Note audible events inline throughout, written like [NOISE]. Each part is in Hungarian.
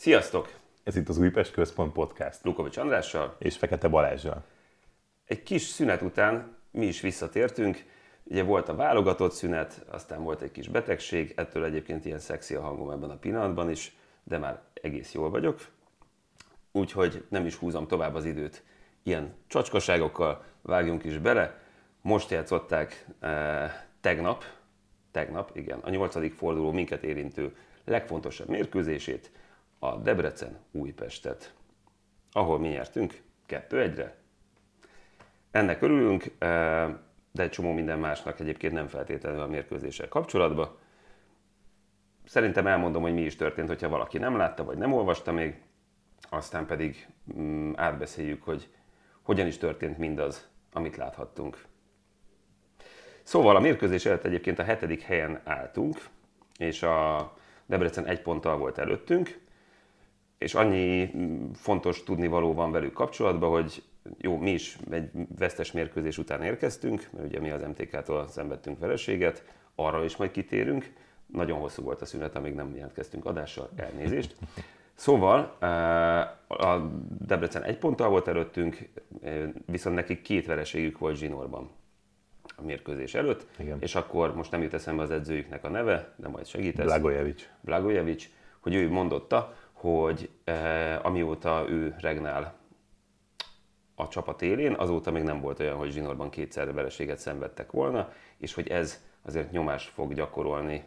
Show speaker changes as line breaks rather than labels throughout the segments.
Sziasztok!
Ez itt az Újpest Központ Podcast.
Lukovics Andrással.
És Fekete Balázsjal.
Egy kis szünet után mi is visszatértünk. Ugye volt a válogatott szünet, aztán volt egy kis betegség, ettől egyébként ilyen szexi a hangom ebben a pillanatban is, de már egész jól vagyok. Úgyhogy nem is húzom tovább az időt. Ilyen csacskaságokkal vágjunk is bele. Most játszották eh, tegnap, tegnap, igen, a nyolcadik forduló minket érintő legfontosabb mérkőzését, a Debrecen Újpestet, ahol mi nyertünk 2-1-re. Ennek örülünk, eh, de egy csomó minden másnak egyébként nem feltétlenül a mérkőzéssel kapcsolatban. Szerintem elmondom, hogy mi is történt, hogyha valaki nem látta, vagy nem olvasta még, aztán pedig mm, átbeszéljük, hogy hogyan is történt mindaz, amit láthattunk. Szóval a mérkőzés előtt egyébként a hetedik helyen álltunk, és a Debrecen egy ponttal volt előttünk, és annyi mm, fontos tudnivaló van velük kapcsolatban, hogy jó, mi is egy vesztes mérkőzés után érkeztünk, mert ugye mi az MTK-tól szenvedtünk vereséget, arra is majd kitérünk. Nagyon hosszú volt a szünet, amíg nem jelentkeztünk adással, elnézést. Szóval eh, a Debrecen egy ponttal volt előttünk, eh, viszont nekik két vereségük volt zsinórban a mérkőzés előtt,
Igen.
és akkor most nem jut eszembe az edzőjüknek a neve, de majd segítesz.
Blagojevic.
Blagojevic, hogy ő mondotta, hogy eh, amióta ő regnál a csapat élén, azóta még nem volt olyan, hogy zsinórban kétszer vereséget szenvedtek volna, és hogy ez azért nyomást fog gyakorolni,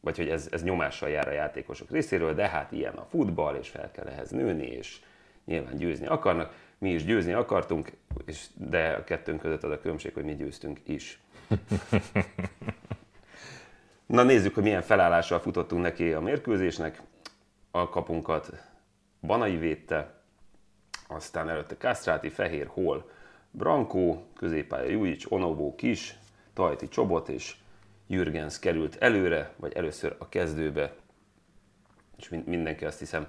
vagy hogy ez, ez nyomással jár a játékosok részéről, de hát ilyen a futball, és fel kell ehhez nőni, és nyilván győzni akarnak. Mi is győzni akartunk, és de a kettőnk között az a különbség, hogy mi győztünk is. [LAUGHS] Na nézzük, hogy milyen felállással futottunk neki a mérkőzésnek. A kapunkat Banai védte, aztán előtte Kastráti, Fehér, Hol, Brankó, középpálya Jujic, Onovó, Kis, Tajti, Csobot és Jürgens került előre, vagy először a kezdőbe, és mindenki azt hiszem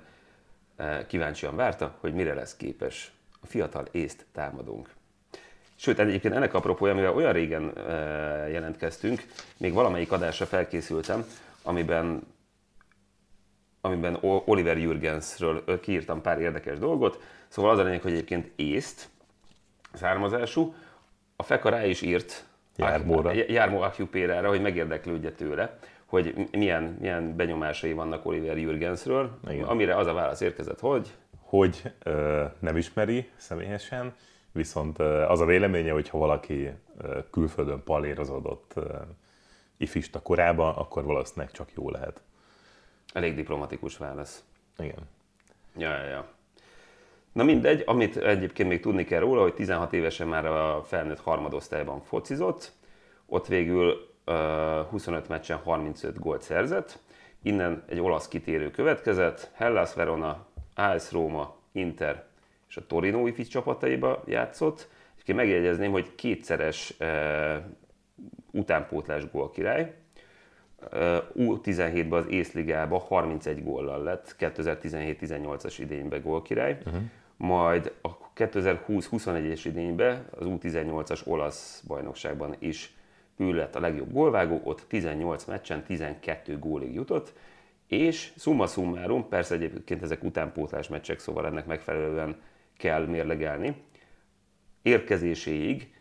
eh, kíváncsian várta, hogy mire lesz képes a fiatal észt támadónk. Sőt, egyébként ennek apropója, mivel olyan régen eh, jelentkeztünk, még valamelyik adásra felkészültem, amiben amiben Oliver Jürgensről kiírtam pár érdekes dolgot. Szóval az a lényeg, hogy egyébként észt származású. A Feka rá is írt
Jármóra.
Jármó Akjupérára, hogy megérdeklődje tőle, hogy milyen, milyen benyomásai vannak Oliver Jürgensről,
Igen.
amire az a válasz érkezett, hogy
Hogy ö, nem ismeri személyesen, viszont ö, az a véleménye, hogy ha valaki ö, külföldön palérozódott ö, ifista korában, akkor valószínűleg csak jó lehet.
Elég diplomatikus válasz.
Igen.
Ja, ja, ja. Na mindegy, amit egyébként még tudni kell róla, hogy 16 évesen már a felnőtt harmadosztályban focizott, ott végül uh, 25 meccsen 35 gólt szerzett, innen egy olasz kitérő következett, Hellas Verona, AS Roma, Inter és a Torino ifi csapataiba játszott. Egyébként megjegyezném, hogy kétszeres uh, utánpótlás gól király, U17-ben az Észligában 31 góllal lett, 2017-18-as idényben gólkirály, uh-huh. majd a 2020-21-es idényben az U18-as olasz bajnokságban is ő lett a legjobb gólvágó, ott 18 meccsen 12 gólig jutott, és summa summarum, persze egyébként ezek utánpótlás meccsek, szóval ennek megfelelően kell mérlegelni, érkezéséig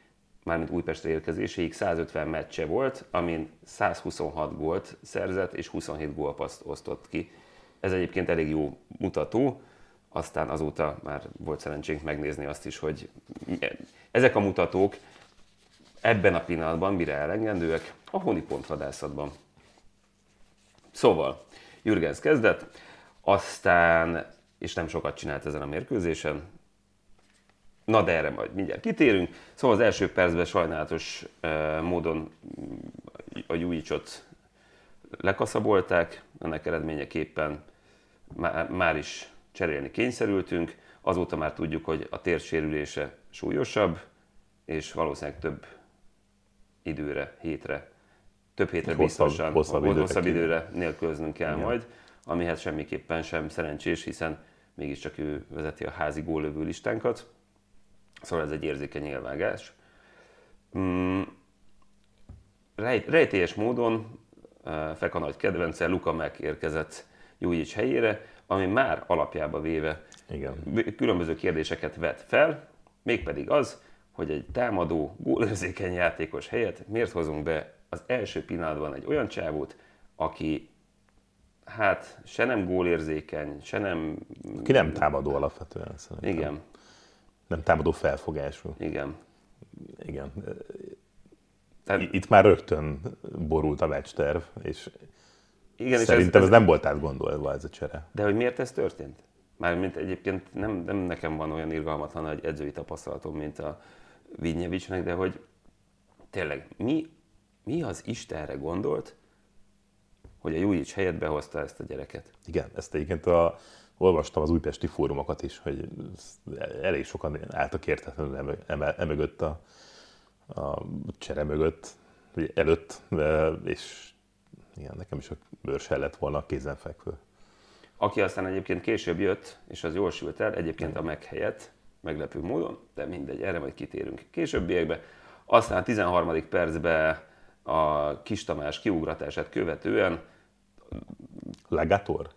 mármint Újpestre érkezéséig 150 meccse volt, amin 126 gólt szerzett és 27 gólpaszt osztott ki. Ez egyébként elég jó mutató, aztán azóta már volt szerencsénk megnézni azt is, hogy ezek a mutatók ebben a pillanatban mire elengedőek? A honi pontvadászatban. Szóval, Jürgens kezdett, aztán, és nem sokat csinált ezen a mérkőzésen, Na de erre majd mindjárt kitérünk. Szóval az első percben sajnálatos uh, módon a Jújicsot lekaszabolták, ennek eredményeképpen má, már is cserélni kényszerültünk. Azóta már tudjuk, hogy a térsérülése súlyosabb, és valószínűleg több időre, hétre, több hétre
Hosszabb-
biztosan,
hosszabb időre
hosszabb időre nélkülöznünk kell majd, amihez semmiképpen sem szerencsés, hiszen mégiscsak ő vezeti a házi góllövő listánkat. Szóval ez egy érzékeny élvágás. Mm, rejt, rejtélyes módon Feka nagy kedvence Luka megérkezett Jújics helyére, ami már alapjába véve
Igen.
különböző kérdéseket vet fel, mégpedig az, hogy egy támadó, gólőrzékeny játékos helyett miért hozunk be az első pillanatban egy olyan csávót, aki hát se nem gólérzékeny, se nem...
Aki nem támadó alapvetően szerintem.
Igen,
Nem támadó felfogású.
igen.
Igen.
Tehát,
Itt már rögtön borult a meccsterv, és
igen, és
szerintem
ez,
ez,
ez,
nem volt átgondolva ez a csere.
De hogy miért ez történt? Mármint egyébként nem, nem nekem van olyan irgalmatlan egy edzői tapasztalatom, mint a Vignyevicsnek, de hogy tényleg mi, mi az Istenre gondolt, hogy a Jújics helyett behozta ezt a gyereket?
Igen, ezt egyébként a, olvastam az újpesti fórumokat is, hogy elég sokan álltak értetlenül emögött a, a csere mögött, vagy előtt, és igen, nekem is a bőrse lett volna kézenfekvő.
Aki aztán egyébként később jött, és az jól sült el, egyébként a meg helyett, meglepő módon, de mindegy, erre majd kitérünk későbbiekben. Aztán a 13. percben a Kis Tamás kiugratását követően,
Lagator?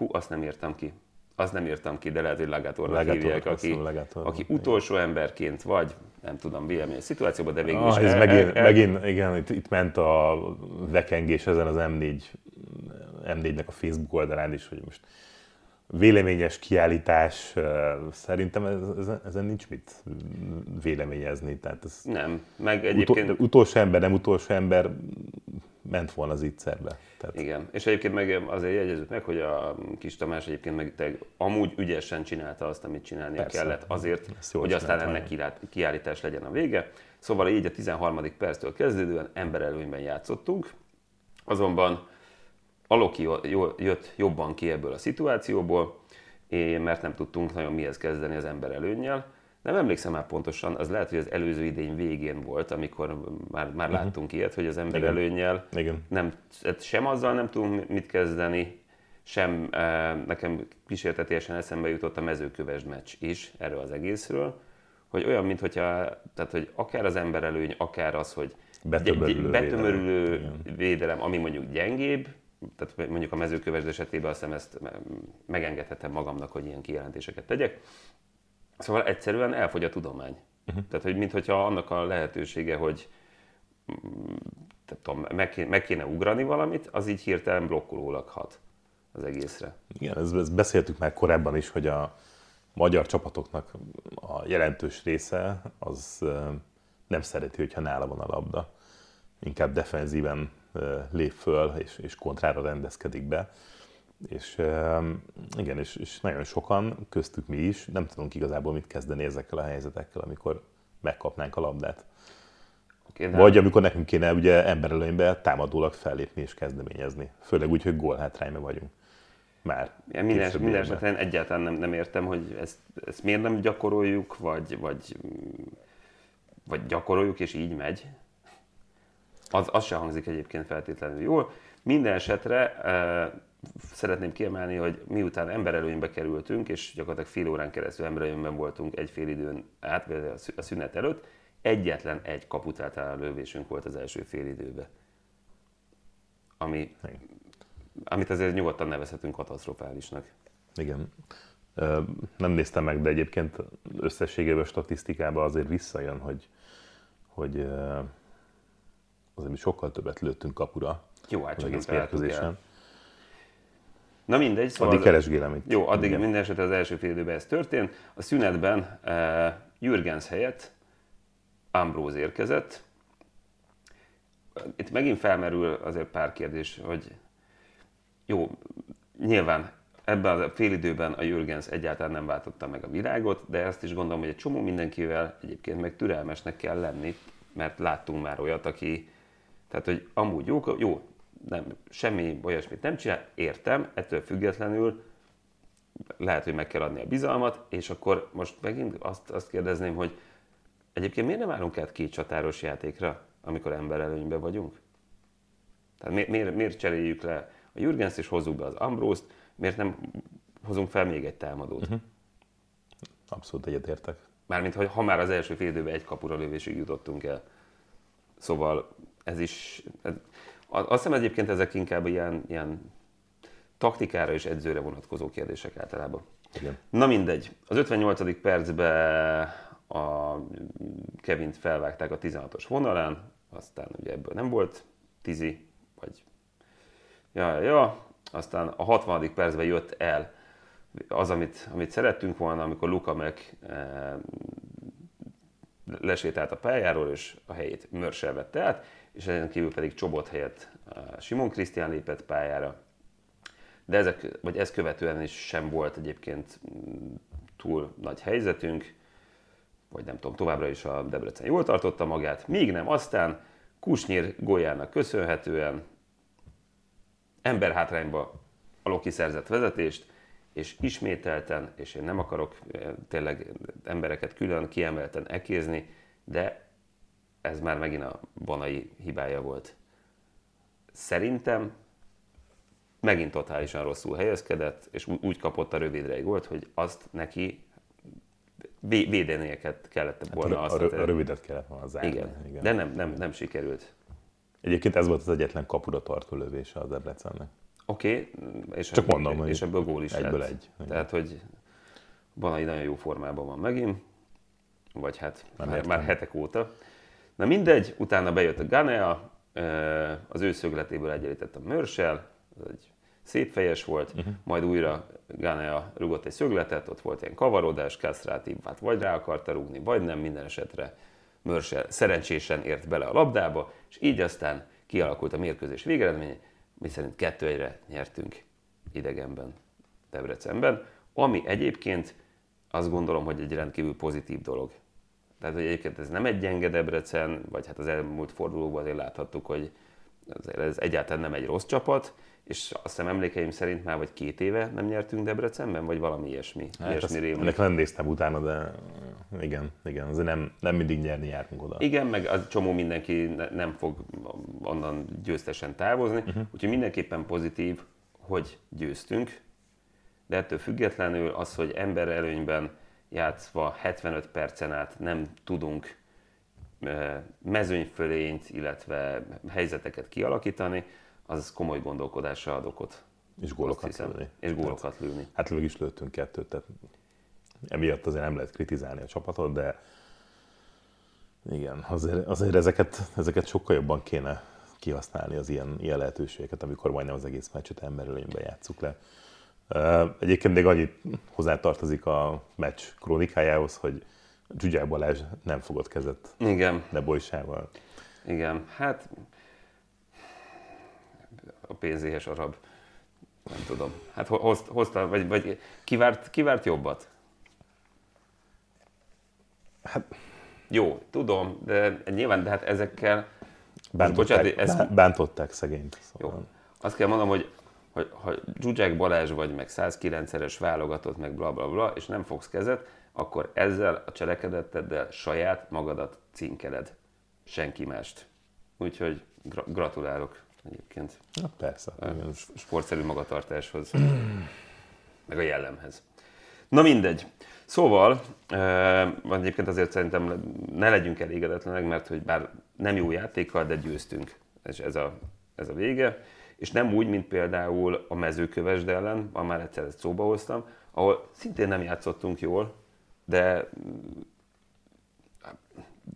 Hú, azt nem írtam ki. Azt nem írtam ki, de lehet, hogy Lagatornak
Lagator,
hívják, aki,
Lagator.
aki utolsó emberként vagy, nem tudom, véleményes szituációban, de végül is
Ah, ez
el-
megint,
el-
megint, igen, itt, itt ment a vekengés ezen az M4, M4-nek a Facebook oldalán is, hogy most véleményes kiállítás, szerintem ez, ez, ezen nincs mit véleményezni. Tehát ez
Nem, meg
utol,
egyébként...
utolsó ember, nem utolsó ember ment volna az ígyszerbe. Tehát,
Igen, és egyébként meg azért jegyezzük meg, hogy a kis Tamás egyébként meg tényleg amúgy ügyesen csinálta azt, amit csinálnia
Persze.
kellett azért, hogy aztán ennek kiállítás legyen a vége. Szóval így a 13. perctől kezdődően emberelőnyben játszottunk, azonban a Loki jo- jo- jött jobban ki ebből a szituációból, é- mert nem tudtunk nagyon mihez kezdeni az emberelőnnyel. Nem emlékszem már pontosan, az lehet, hogy az előző idény végén volt, amikor már, már láttunk ilyet, hogy az emberelőnnyel
igen.
nem, hát sem azzal nem tudunk mit kezdeni, sem eh, nekem kísértetésen eszembe jutott a mezőkövesd meccs is erről az egészről, hogy olyan, mintha, tehát hogy akár az emberelőny, akár az, hogy
Betömörülő
gy- betömörülő
védelem.
védelem, ami mondjuk gyengébb, tehát mondjuk a mezőkövesd esetében azt hiszem ezt megengedhetem magamnak, hogy ilyen kijelentéseket tegyek. Szóval egyszerűen elfogy a tudomány. Uh-huh. Tehát, hogy mintha annak a lehetősége, hogy mm, tudom, meg, kéne, meg kéne ugrani valamit, az így hirtelen blokkolólag hat az egészre.
Igen, ezt, ezt beszéltük már korábban is, hogy a magyar csapatoknak a jelentős része az nem szereti, hogyha nála van a labda. Inkább defenzíven lép föl, és, és kontrára rendezkedik be. És igen, és, és nagyon sokan, köztük mi is, nem tudunk igazából mit kezdeni ezekkel a helyzetekkel, amikor megkapnánk a labdát.
De
Vagy amikor nekünk kéne ugye emberelőnybe támadólag fellépni és kezdeményezni. Főleg úgy, hogy gólhátrányban vagyunk. Már.
Ja, minden, minden esetben egyáltalán nem, nem értem, hogy ezt, ezt miért nem gyakoroljuk, vagy, vagy, vagy gyakoroljuk, és így megy. Az, az se hangzik egyébként feltétlenül jól. Minden esetre e, szeretném kiemelni, hogy miután emberelőnybe kerültünk, és gyakorlatilag fél órán keresztül emberelőnyben voltunk egy fél időn át, a szü- a szünet előtt, egyetlen egy kaput általán lövésünk volt az első fél időben. Ami, amit azért nyugodtan nevezhetünk katasztrofálisnak.
Igen. Nem néztem meg, de egyébként összességében a statisztikában azért visszajön, hogy, hogy azért mi sokkal többet lőttünk kapura
Jó, hát csak
mérkőzésen.
Na mindegy, szóval
Addig keresgélem itt.
Jó, addig
Igen.
minden esetre az első fél időben ez történt. A szünetben uh, Jürgens helyett Ambrose érkezett. Itt megint felmerül azért pár kérdés, hogy jó, nyilván ebben a fél időben a Jürgens egyáltalán nem váltotta meg a világot, de ezt is gondolom, hogy egy csomó mindenkivel egyébként meg türelmesnek kell lenni, mert láttunk már olyat, aki, tehát hogy amúgy jó, jó nem, semmi olyasmit nem csinál, értem, ettől függetlenül lehet, hogy meg kell adni a bizalmat, és akkor most megint azt, azt kérdezném, hogy egyébként miért nem állunk át két csatáros játékra, amikor emberelőnyben vagyunk? Tehát miért, miért, miért cseréljük le a Jürgens és hozzuk be az Ambrózt, miért nem hozunk fel még egy támadót? Uh-huh.
Abszolút egyetértek.
Mármint, hogy ha már az első fél időben egy kapura lövésig jutottunk el. Szóval ez is... Ez, azt hiszem egyébként ezek inkább ilyen, ilyen taktikára és edzőre vonatkozó kérdések általában.
Igen.
Na mindegy. Az 58. percben a Kevint felvágták a 16-os vonalán, aztán ugye ebből nem volt tizi, vagy ja, ja, aztán a 60. percben jött el az, amit, amit szerettünk volna, amikor Luka meg e, lesétált a pályáról, és a helyét Mörsel vette át, és ezen kívül pedig Csobot helyett e, Simon Krisztián lépett pályára. De ezek, vagy ezt követően is sem volt egyébként mm, túl nagy helyzetünk, vagy nem tudom, továbbra is a Debrecen jól tartotta magát, míg nem aztán Kusnyír gólyának köszönhetően emberhátrányba a Loki szerzett vezetést, és ismételten, és én nem akarok eh, tényleg embereket külön kiemelten ekézni, de ez már megint a Banai hibája volt. Szerintem megint totálisan rosszul helyezkedett, és úgy kapott a rövidre egy gólt, hogy azt neki védenie kellett volna. Hát azt
a, a, rövidet kellett volna zárni.
Igen, igen. de nem, nem, nem sikerült.
Egyébként ez volt az egyetlen kapura tartó lövése az Debrecennek.
Oké, okay, és,
Csak mondom,
és ebből gól is
egyből
lett.
egy.
Tehát, hogy Banai nagyon jó formában van megint, vagy hát nem már, már hetek óta. Na mindegy, utána bejött a Ganea, az ő szögletéből egyenlített a Mörsel, ez egy szép fejes volt, uh-huh. majd újra Ganea rugott egy szögletet, ott volt ilyen kavarodás, Kastráti hát vagy rá akarta rúgni, vagy nem, minden esetre Mörsel szerencsésen ért bele a labdába, és így aztán kialakult a mérkőzés végeredménye, mi szerint kettő egyre nyertünk idegenben, Debrecenben, ami egyébként azt gondolom, hogy egy rendkívül pozitív dolog. Tehát, hogy egyébként ez nem egy gyenge Debrecen, vagy hát az elmúlt fordulóban azért láthattuk, hogy ez egyáltalán nem egy rossz csapat, és azt hiszem emlékeim szerint már vagy két éve nem nyertünk Debrecenben, vagy valami ilyesmi. Hát ilyesmi
rémlik. Ennek nem néztem utána, de igen, igen, azért nem, nem mindig nyerni járunk oda.
Igen, meg az csomó mindenki ne, nem fog onnan győztesen távozni, uh-huh. úgyhogy mindenképpen pozitív, hogy győztünk, de ettől függetlenül az, hogy ember előnyben játszva 75 percen át nem tudunk mezőnyfölényt, illetve helyzeteket kialakítani, az komoly gondolkodásra ad okot.
És gólokat lőni.
És gólokat hát, lőni.
Hát lőg is lőttünk kettőt, tehát emiatt azért nem lehet kritizálni a csapatot, de igen, azért, azért ezeket, ezeket sokkal jobban kéne kihasználni az ilyen, ilyen lehetőségeket, amikor majdnem az egész meccset emberölényben játsszuk le. Egyébként még annyit hozzátartozik a meccs krónikájához, hogy Zsuzsák Balázs nem fogott kezet
Igen.
Nebojsával.
Igen, hát a pénzéhes arab, nem tudom. Hát hozta, vagy, vagy kivárt, kivárt jobbat?
Hát...
Jó, tudom, de nyilván, de hát ezekkel...
Bántották, bocsánat, ez... bántották szegényt.
Szóval. Jó. Azt kell mondanom, hogy hogy ha Zsuzsák Balázs vagy, meg 109-es válogatott, meg bla bla bla, és nem fogsz kezet, akkor ezzel a cselekedeteddel saját magadat cinkeled. Senki mást. Úgyhogy gra- gratulálok egyébként.
Na, persze. A
igen. sportszerű magatartáshoz, meg a jellemhez. Na mindegy. Szóval, uh, egyébként azért szerintem ne legyünk elégedetlenek, mert hogy bár nem jó játékkal, de győztünk. És ez a, ez a vége. És nem úgy, mint például a mezőkövesd ellen, ha már egyszer ezt szóba hoztam, ahol szintén nem játszottunk jól, de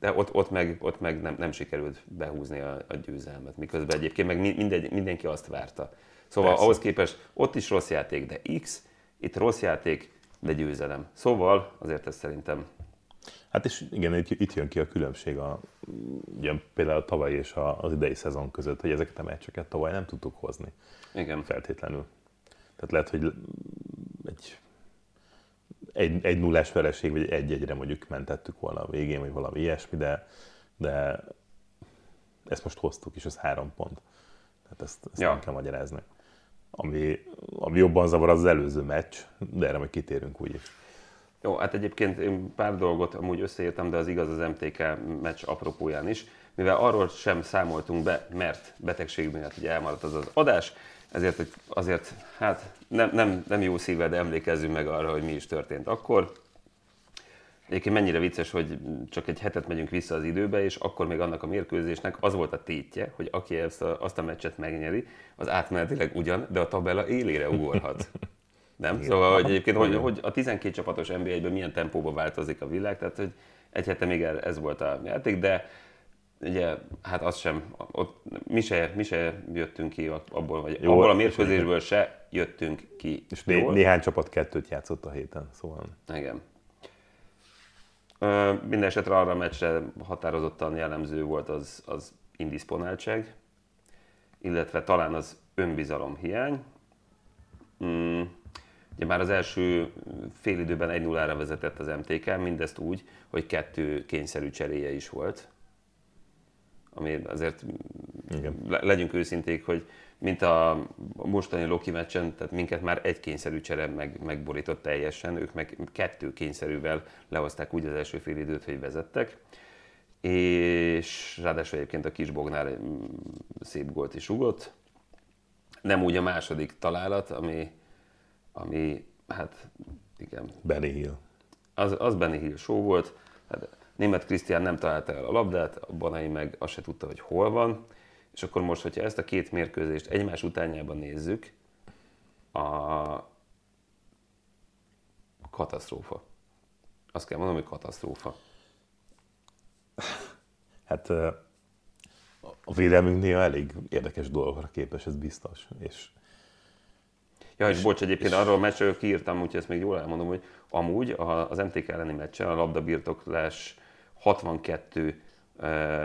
de ott, ott meg, ott meg nem, nem sikerült behúzni a, a győzelmet, miközben egyébként meg mindegy, mindenki azt várta. Szóval Persze. ahhoz képest ott is rossz játék, de X, itt rossz játék, de győzelem. Szóval azért ez szerintem...
Hát és igen, itt, itt jön ki a különbség a, ugye, például a tavaly és a, az idei szezon között, hogy ezeket a meccseket tavaly nem tudtuk hozni.
Igen.
Feltétlenül. Tehát lehet, hogy egy egy, egy nullás vereség, vagy egy egyre mondjuk mentettük volna a végén, vagy valami ilyesmi, de, de ezt most hoztuk, és ez három pont. Tehát ezt, ezt ja. nem kell magyarázni. Ami, ami jobban zavar az, az előző meccs, de erre majd kitérünk úgyis.
Jó, hát egyébként én pár dolgot amúgy összeírtam, de az igaz az MTK meccs apropóján is, mivel arról sem számoltunk be, mert betegség miatt ugye elmaradt az az adás, ezért azért hát nem, nem, nem jó szívvel, de emlékezzünk meg arra, hogy mi is történt akkor. Egyébként mennyire vicces, hogy csak egy hetet megyünk vissza az időbe, és akkor még annak a mérkőzésnek az volt a tétje, hogy aki ezt a, azt a meccset megnyeri, az átmenetileg ugyan, de a tabella élére ugorhat. [LAUGHS] Nem? Igen. Szóval, hogy egyébként, hogy, hogy a 12 csapatos NBA-ben milyen tempóban változik a világ, tehát hogy egy hete még ez volt a játék, de ugye, hát az sem, ott mi se, mi se jöttünk ki abból, vagy Jó, abból a mérkőzésből se jöttünk ki.
És né- néhány csapat kettőt játszott a héten, szóval.
Igen. Minden esetre arra a meccsre határozottan jellemző volt az, az indisponáltság, illetve talán az önbizalom hiány. Mm, ugye már az első fél időben 1-0-ra vezetett az MTK, mindezt úgy, hogy kettő kényszerű cseréje is volt. Ami azért Igen. legyünk őszinték, hogy mint a mostani Loki meccsen, tehát minket már egy kényszerű csere meg, megborított teljesen, ők meg kettő kényszerűvel lehozták úgy az első fél időt, hogy vezettek. És ráadásul egyébként a kis Bognár szép gólt is ugott. Nem úgy a második találat, ami, ami hát igen.
Benny Hill.
Az, az Benny Hill show volt. Hát, német Krisztián nem találta el a labdát, a Banai meg azt se tudta, hogy hol van és akkor most, hogyha ezt a két mérkőzést egymás utánjában nézzük, a katasztrófa. Azt kell mondanom, hogy katasztrófa.
Hát a védelmünk néha elég érdekes dolgokra képes, ez biztos. És,
ja, és, bocs, egyébként és... arról a meccsről kiírtam, úgyhogy ezt még jól elmondom, hogy amúgy az MTK elleni meccsen a labdabirtoklás 62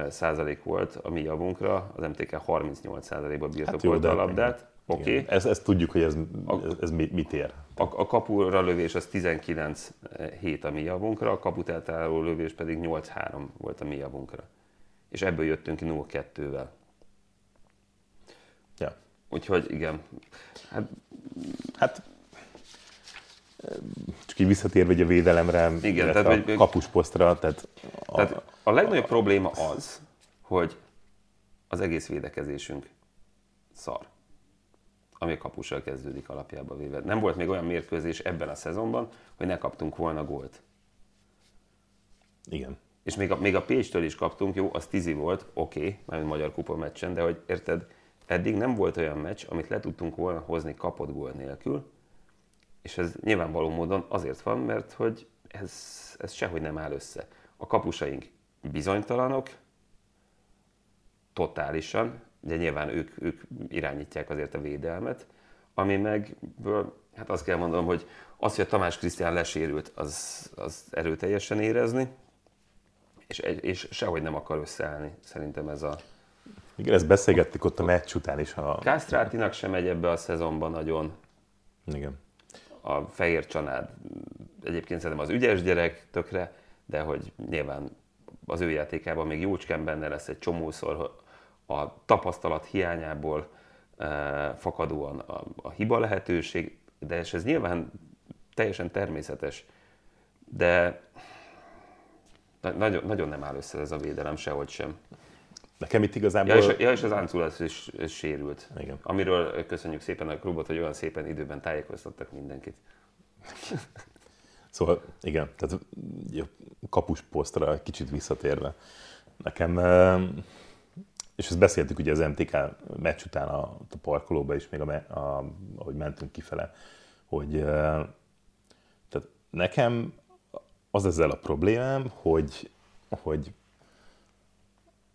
százalék volt a mi javunkra, az MTK 38 százalékban birtokolta hát a labdát. Oké. Okay.
Ezt, ezt tudjuk, hogy ez, ez, ez mit ér.
A, a kapura lövés az 19-7 a mi javunkra, a kaput eltaláló lövés pedig 8-3 volt a mi javunkra. És ebből jöttünk ki 0-2-vel. Úgyhogy igen. Hát,
hát csak így visszatérve a védelemre,
igen,
tehát, a kapusposztra, tehát,
a, tehát a legnagyobb probléma az, hogy az egész védekezésünk szar. Ami a kapussal kezdődik alapjában véve. Nem volt még olyan mérkőzés ebben a szezonban, hogy ne kaptunk volna gólt.
Igen.
És még a, még a Pécstől is kaptunk, jó, az tizi volt, oké, okay, már magyar kupa meccsen, de hogy érted, eddig nem volt olyan meccs, amit le tudtunk volna hozni kapott gól nélkül, és ez nyilvánvaló módon azért van, mert hogy ez, ez sehogy nem áll össze. A kapusaink bizonytalanok, totálisan, de nyilván ők, ők irányítják azért a védelmet, ami meg, hát azt kell mondanom, hogy az, hogy a Tamás Krisztián lesérült, az, az erőteljesen érezni, és, és sehogy nem akar összeállni szerintem ez a...
Igen, ezt beszélgettük ott a meccs után is. A...
Kásztrátinak sem megy ebbe a szezonban nagyon.
Igen.
A Fehér Csanád egyébként szerintem az ügyes gyerek tökre, de hogy nyilván az ő játékában még jócskán benne lesz egy csomószor a tapasztalat hiányából e, fakadóan a, a hiba lehetőség, de és ez nyilván teljesen természetes, de nagyon, nagyon nem áll össze ez a védelem sehogy sem.
Nekem itt igazából...
Ja, és, ja, és az Anculas is, is sérült. Igen. Amiről köszönjük szépen a klubot, hogy olyan szépen időben tájékoztattak mindenkit. [LAUGHS]
Szóval igen, tehát kapus posztra kicsit visszatérve. Nekem, és ezt beszéltük ugye az MTK meccs után a, a parkolóba is, még a, a, ahogy mentünk kifele, hogy tehát nekem az ezzel a problémám, hogy, hogy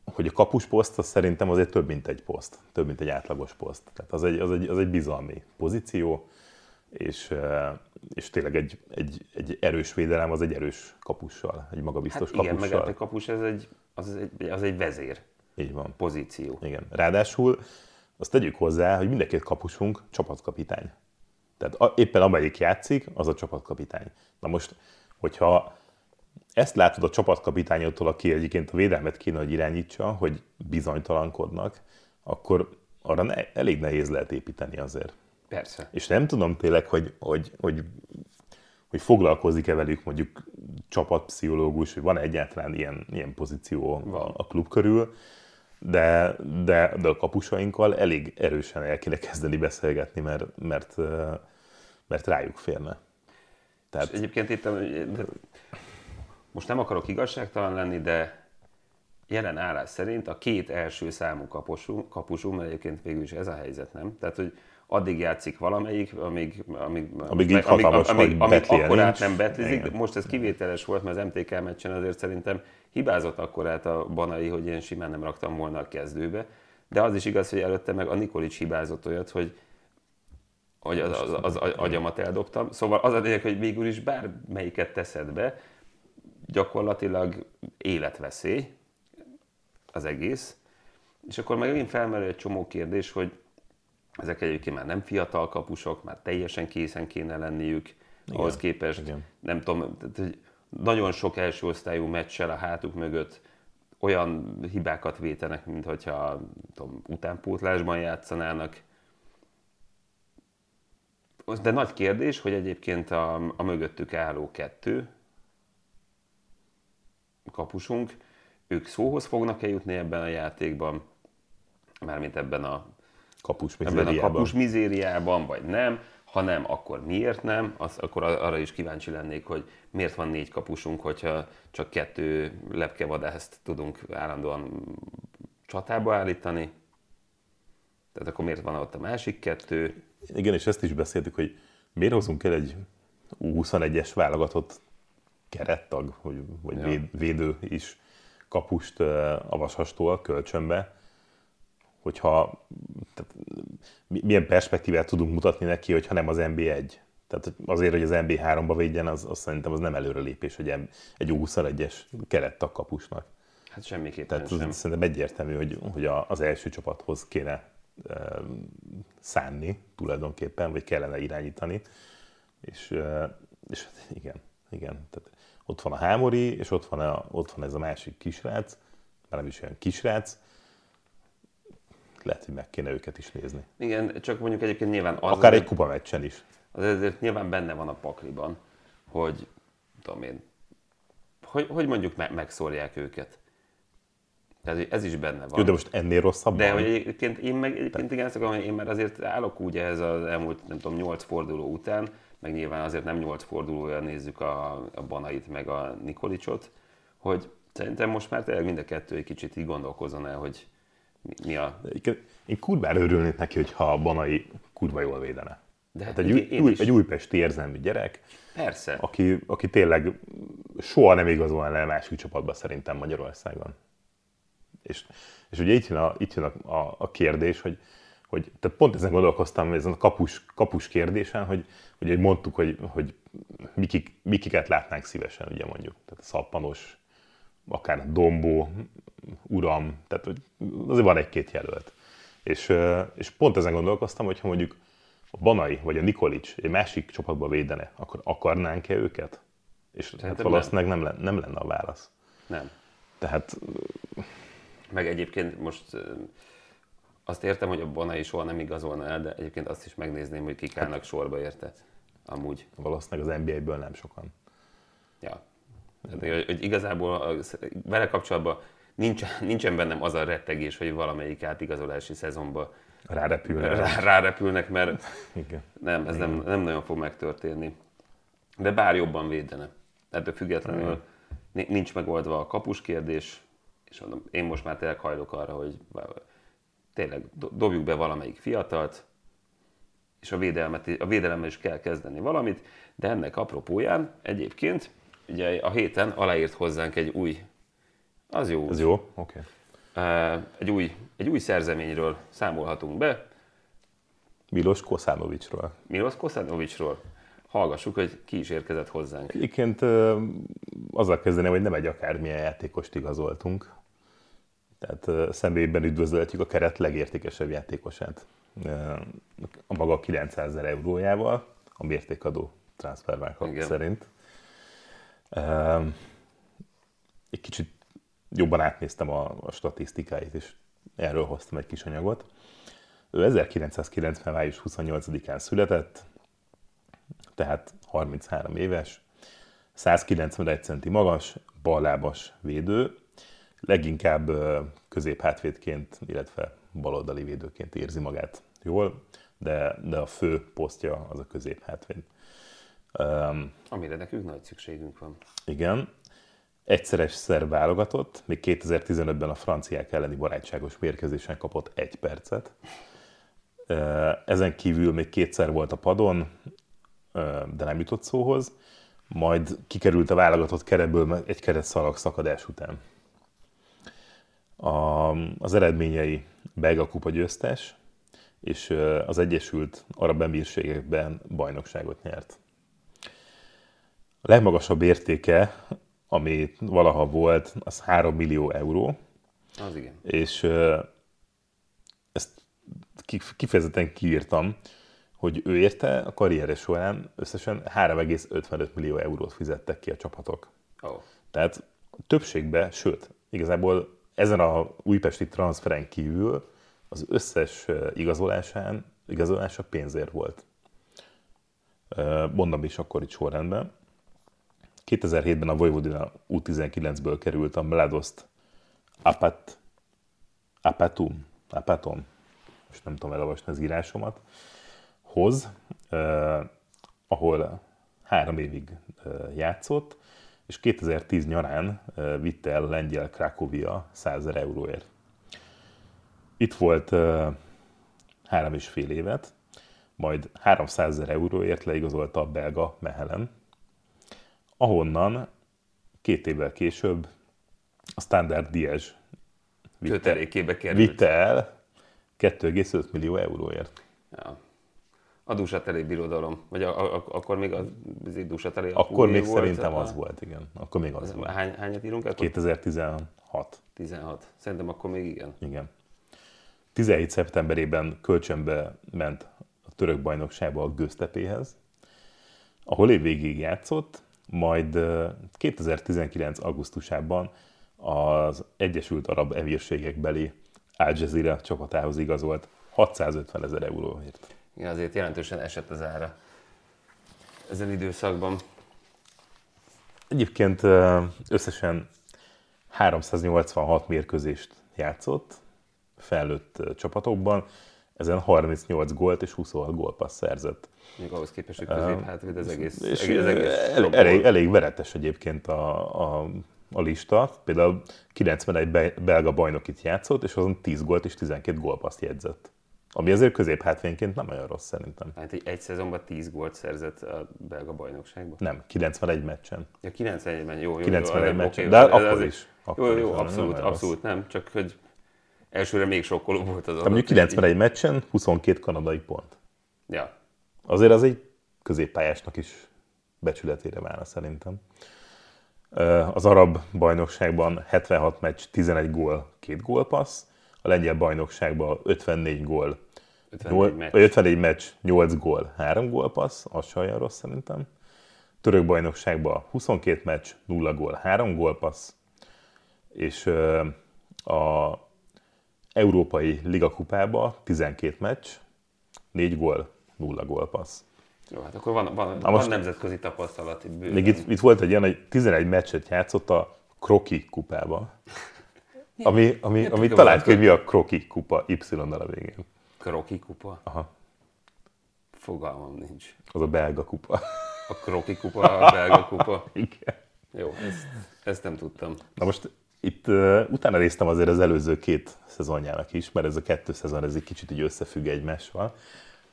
hogy a kapusposzt az szerintem azért több, mint egy poszt, több, mint egy átlagos poszt. Tehát az egy, az egy, az egy bizalmi pozíció, és, és tényleg egy, egy, egy erős védelem az egy erős kapussal, egy magabiztos hát
igen,
kapussal.
meg a kapus ez egy, az, egy, az egy vezér
Így van.
pozíció.
Igen. Ráadásul azt tegyük hozzá, hogy mind kapusunk csapatkapitány. Tehát a, éppen amelyik játszik, az a csapatkapitány. Na most, hogyha ezt látod a csapatkapitányotól, aki egyébként a védelmet kéne, hogy irányítsa, hogy bizonytalankodnak, akkor arra ne, elég nehéz lehet építeni azért.
Persze.
És nem tudom tényleg, hogy, hogy, hogy, hogy foglalkozik-e velük mondjuk csapatpszichológus, hogy van egyáltalán ilyen, ilyen pozíció van. a klub körül, de, de, de a kapusainkkal elég erősen el kéne kezdeni beszélgetni, mert, mert, mert rájuk férne.
Tehát... És egyébként itt most nem akarok igazságtalan lenni, de jelen állás szerint a két első számú kapusunk, kapusunk mert egyébként végül is ez a helyzet, nem? Tehát, hogy addig játszik valamelyik, amíg, amíg,
amíg, így amíg, amíg, amíg,
amíg akkorát nem betlizik. De most ez kivételes volt, mert az MTK meccsen azért szerintem hibázott akkorát a Banai, hogy én simán nem raktam volna a kezdőbe. De az is igaz, hogy előtte meg a Nikolic hibázott olyat, hogy hogy az, az, az, az agyamat eldobtam. Szóval az a lényeg, hogy végül is bármelyiket teszed be, gyakorlatilag életveszély az egész. És akkor megint felmerül egy csomó kérdés, hogy ezek egyébként már nem fiatal kapusok, már teljesen készen kéne lenniük, igen, ahhoz képest, igen. nem tudom, tehát, hogy nagyon sok első osztályú meccsel a hátuk mögött olyan hibákat vétenek, mint hogyha tudom, utánpótlásban játszanának. De nagy kérdés, hogy egyébként a, a mögöttük álló kettő kapusunk, ők szóhoz fognak-e jutni ebben a játékban, mármint ebben a
kapus
ebben a kapus mizériában, vagy nem. Ha nem, akkor miért nem? Az, akkor arra is kíváncsi lennék, hogy miért van négy kapusunk, hogyha csak kettő lepkevadászt tudunk állandóan csatába állítani. Tehát akkor miért van ott a másik kettő?
Igen, és ezt is beszéltük, hogy miért hozunk el egy 21-es válogatott kerettag, vagy, vagy ja. védő is kapust a Vasastól kölcsönbe, hogyha tehát, milyen perspektívát tudunk mutatni neki, hogyha nem az NB1. Tehát azért, hogy az NB3-ba védjen, az, az szerintem az nem előrelépés, hogy egy U21-es kerettag kapusnak.
Hát semmiképpen Tehát
sem. szerintem egyértelmű, hogy, hogy az első csapathoz kéne e, szánni tulajdonképpen, vagy kellene irányítani. És, e, és hát igen, igen. Tehát ott van a Hámori, és ott van, a, ott van ez a másik kisrác, már nem is olyan kisrác, lehet, hogy meg kéne őket is nézni.
Igen, csak mondjuk egyébként nyilván az...
Akár egy kupa meccsen is.
Az ezért nyilván benne van a pakliban, hogy tudom én, hogy, hogy mondjuk me- megszórják őket. Tehát ez is benne van.
Jó, de most ennél rosszabb
De hogy egyébként én meg egyébként igen, ezt akarom, én már azért állok úgy ehhez az elmúlt, nem tudom, nyolc forduló után, meg nyilván azért nem nyolc fordulója nézzük a, a Banait meg a Nikolicsot, hogy szerintem most már tényleg mind a kettő egy kicsit így gondolkozzon el, hogy mi a...
Én kurvára örülnék neki, hogyha a Banai kurva jól védene. De hát egy, új, egy újpesti érzelmű gyerek,
Persze.
Aki, aki tényleg soha nem igazolna le másik csapatba szerintem Magyarországon. És, és ugye itt jön a, itt jön a, a, a kérdés, hogy, hogy tehát pont ezen gondolkoztam, ezen a kapus, kapus kérdésen, hogy, hogy mondtuk, hogy, hogy mikik, mikiket látnánk szívesen, ugye mondjuk. Tehát a szappanos, akár Dombó, Uram, tehát hogy azért van egy-két jelölt. És, és pont ezen gondolkoztam, hogyha mondjuk a Banai vagy a Nikolic egy másik csapatba védene, akkor akarnánk-e őket? És hát valószínűleg nem. Nem, nem lenne a válasz.
Nem.
Tehát...
Meg egyébként most azt értem, hogy a Banai soha nem igazolna el, de egyébként azt is megnézném, hogy kik állnak hát, sorba érte. Amúgy.
Valószínűleg az NBA-ből nem sokan.
Ja. hogy, hogy igazából vele kapcsolatban nincs, nincsen bennem az a rettegés, hogy valamelyik átigazolási szezonban
rárepülnek,
rá, rárepülnek mert [LAUGHS] Igen. nem, ez Igen. Nem, nem nagyon fog megtörténni. De bár jobban védene. Ettől függetlenül Igen. nincs megoldva a kapus kérdés, és mondom, én most már tényleg hajlok arra, hogy tényleg dobjuk be valamelyik fiatalt, és a, védelmet, a védelemmel is kell kezdeni valamit, de ennek apropóján egyébként ugye a héten aláírt hozzánk egy új az jó.
Ez jó, oké.
Okay. Egy, új, egy új szerzeményről számolhatunk be.
Milos Koszánovicsról.
Milos Koszánovicsról. Hallgassuk, hogy ki is érkezett hozzánk.
Egyébként azzal kezdeném, hogy nem egy akármilyen játékost igazoltunk. Tehát személyben üdvözölhetjük a keret legértékesebb játékosát. A maga 900 ezer eurójával, a mértékadó transferválkat szerint. Egy kicsit jobban átnéztem a, a statisztikáit, és erről hoztam egy kis anyagot. Ő 1990. május 28-án született, tehát 33 éves, 191 centi magas, ballábas védő, leginkább középhátvédként, illetve baloldali védőként érzi magát jól, de, de a fő posztja az a középhátvéd.
Amire nekünk nagy szükségünk van.
Igen, egyszeres szerb válogatott, még 2015-ben a franciák elleni barátságos mérkőzésen kapott egy percet. Ezen kívül még kétszer volt a padon, de nem jutott szóhoz, majd kikerült a válogatott keretből egy keretszalag szakadás után. A, az eredményei belga kupa győztes, és az Egyesült Arab Emírségekben bajnokságot nyert. A legmagasabb értéke, ami valaha volt, az 3 millió euró.
Az igen.
És ezt kifejezetten kiírtam, hogy ő érte a karrieres során összesen 3,55 millió eurót fizettek ki a csapatok.
Oh.
Tehát többségben, sőt, igazából ezen a újpesti transferen kívül az összes igazolásán, igazolása pénzért volt. Mondom is akkor itt sorrendben. 2007-ben a Vojvodina U19-ből került a Mladost Apat, Apatum, Apatom, most nem tudom elolvasni az írásomat, hoz, eh, ahol három évig eh, játszott, és 2010 nyarán vitte el lengyel Krakóvia 100 euróért. Itt volt három és fél évet, majd 300 ezer euróért leigazolta a belga Mehelen, ahonnan két évvel később a Standard Diez
vitte,
vitte el 2,5 millió euróért.
Ja. A Dusateli birodalom, vagy a, a, akkor még az, Dusateli
Akkor még volt, szerintem az volt, igen. Akkor még az, az volt.
Hány, hányat írunk? Akkor?
2016.
16. Szerintem akkor még igen.
Igen. 17 szeptemberében kölcsönbe ment a török bajnokságba a Göztepéhez, ahol évvégig játszott, majd 2019. augusztusában az Egyesült Arab Emírségek beli Al Jazeera csapatához igazolt 650 ezer euróért.
Igen, azért jelentősen esett az ára ezen időszakban.
Egyébként összesen 386 mérkőzést játszott felnőtt csapatokban, ezen 38 gólt és 26 gólpassz szerzett.
Még ahhoz képest, hogy közép hátvéd, ez egész, és
egész, egész elég, elég, elég veretes egyébként a, a, a lista. Például 91 belga bajnokit játszott, és azon 10 gólt és 12 gólpaszt jegyzett. Ami azért középhátvényként nem olyan rossz szerintem.
Hát egy, egy szezonban 10 gólt szerzett a belga bajnokságban?
Nem, 91 meccsen.
Ja, 91-ben, jó, jó.
91
jó,
meccsen, de akkor az, is.
Akkor jó, jó, is, abszolút, nem abszolút nem, csak hogy elsőre még sokkoló volt az.
mondjuk 91 meccsen 22 kanadai pont.
Ja.
Azért az egy középpályásnak is becsületére válna szerintem. Az arab bajnokságban 76 meccs, 11 gól, 2 gólpassz, a lengyel bajnokságban 54 gól, 54 meccs. 54 meccs, 8 gól, 3 gólpassz, az se olyan rossz szerintem. Török bajnokságban 22 meccs, 0 gól, 3 gólpassz, és a Európai Liga kupába 12 meccs, 4 gól, 0 gólpassz.
Jó, hát akkor van, van, Na most van nemzetközi tapasztalat itt bőven.
Még itt, itt volt egy ilyen, hogy 11 meccset játszott a Kroki kupába. Ami, ami, ami talált ki, hogy mi a Kroki kupa Y-nal a végén.
Kroki kupa?
Aha.
Fogalmam nincs.
Az a belga kupa.
A Kroki kupa, a belga kupa? [LAUGHS]
Igen.
Jó, ezt, ezt nem tudtam.
Na most itt uh, utána néztem azért az előző két szezonjának is, mert ez a kettő szezon ez egy kicsit így összefügg egymással,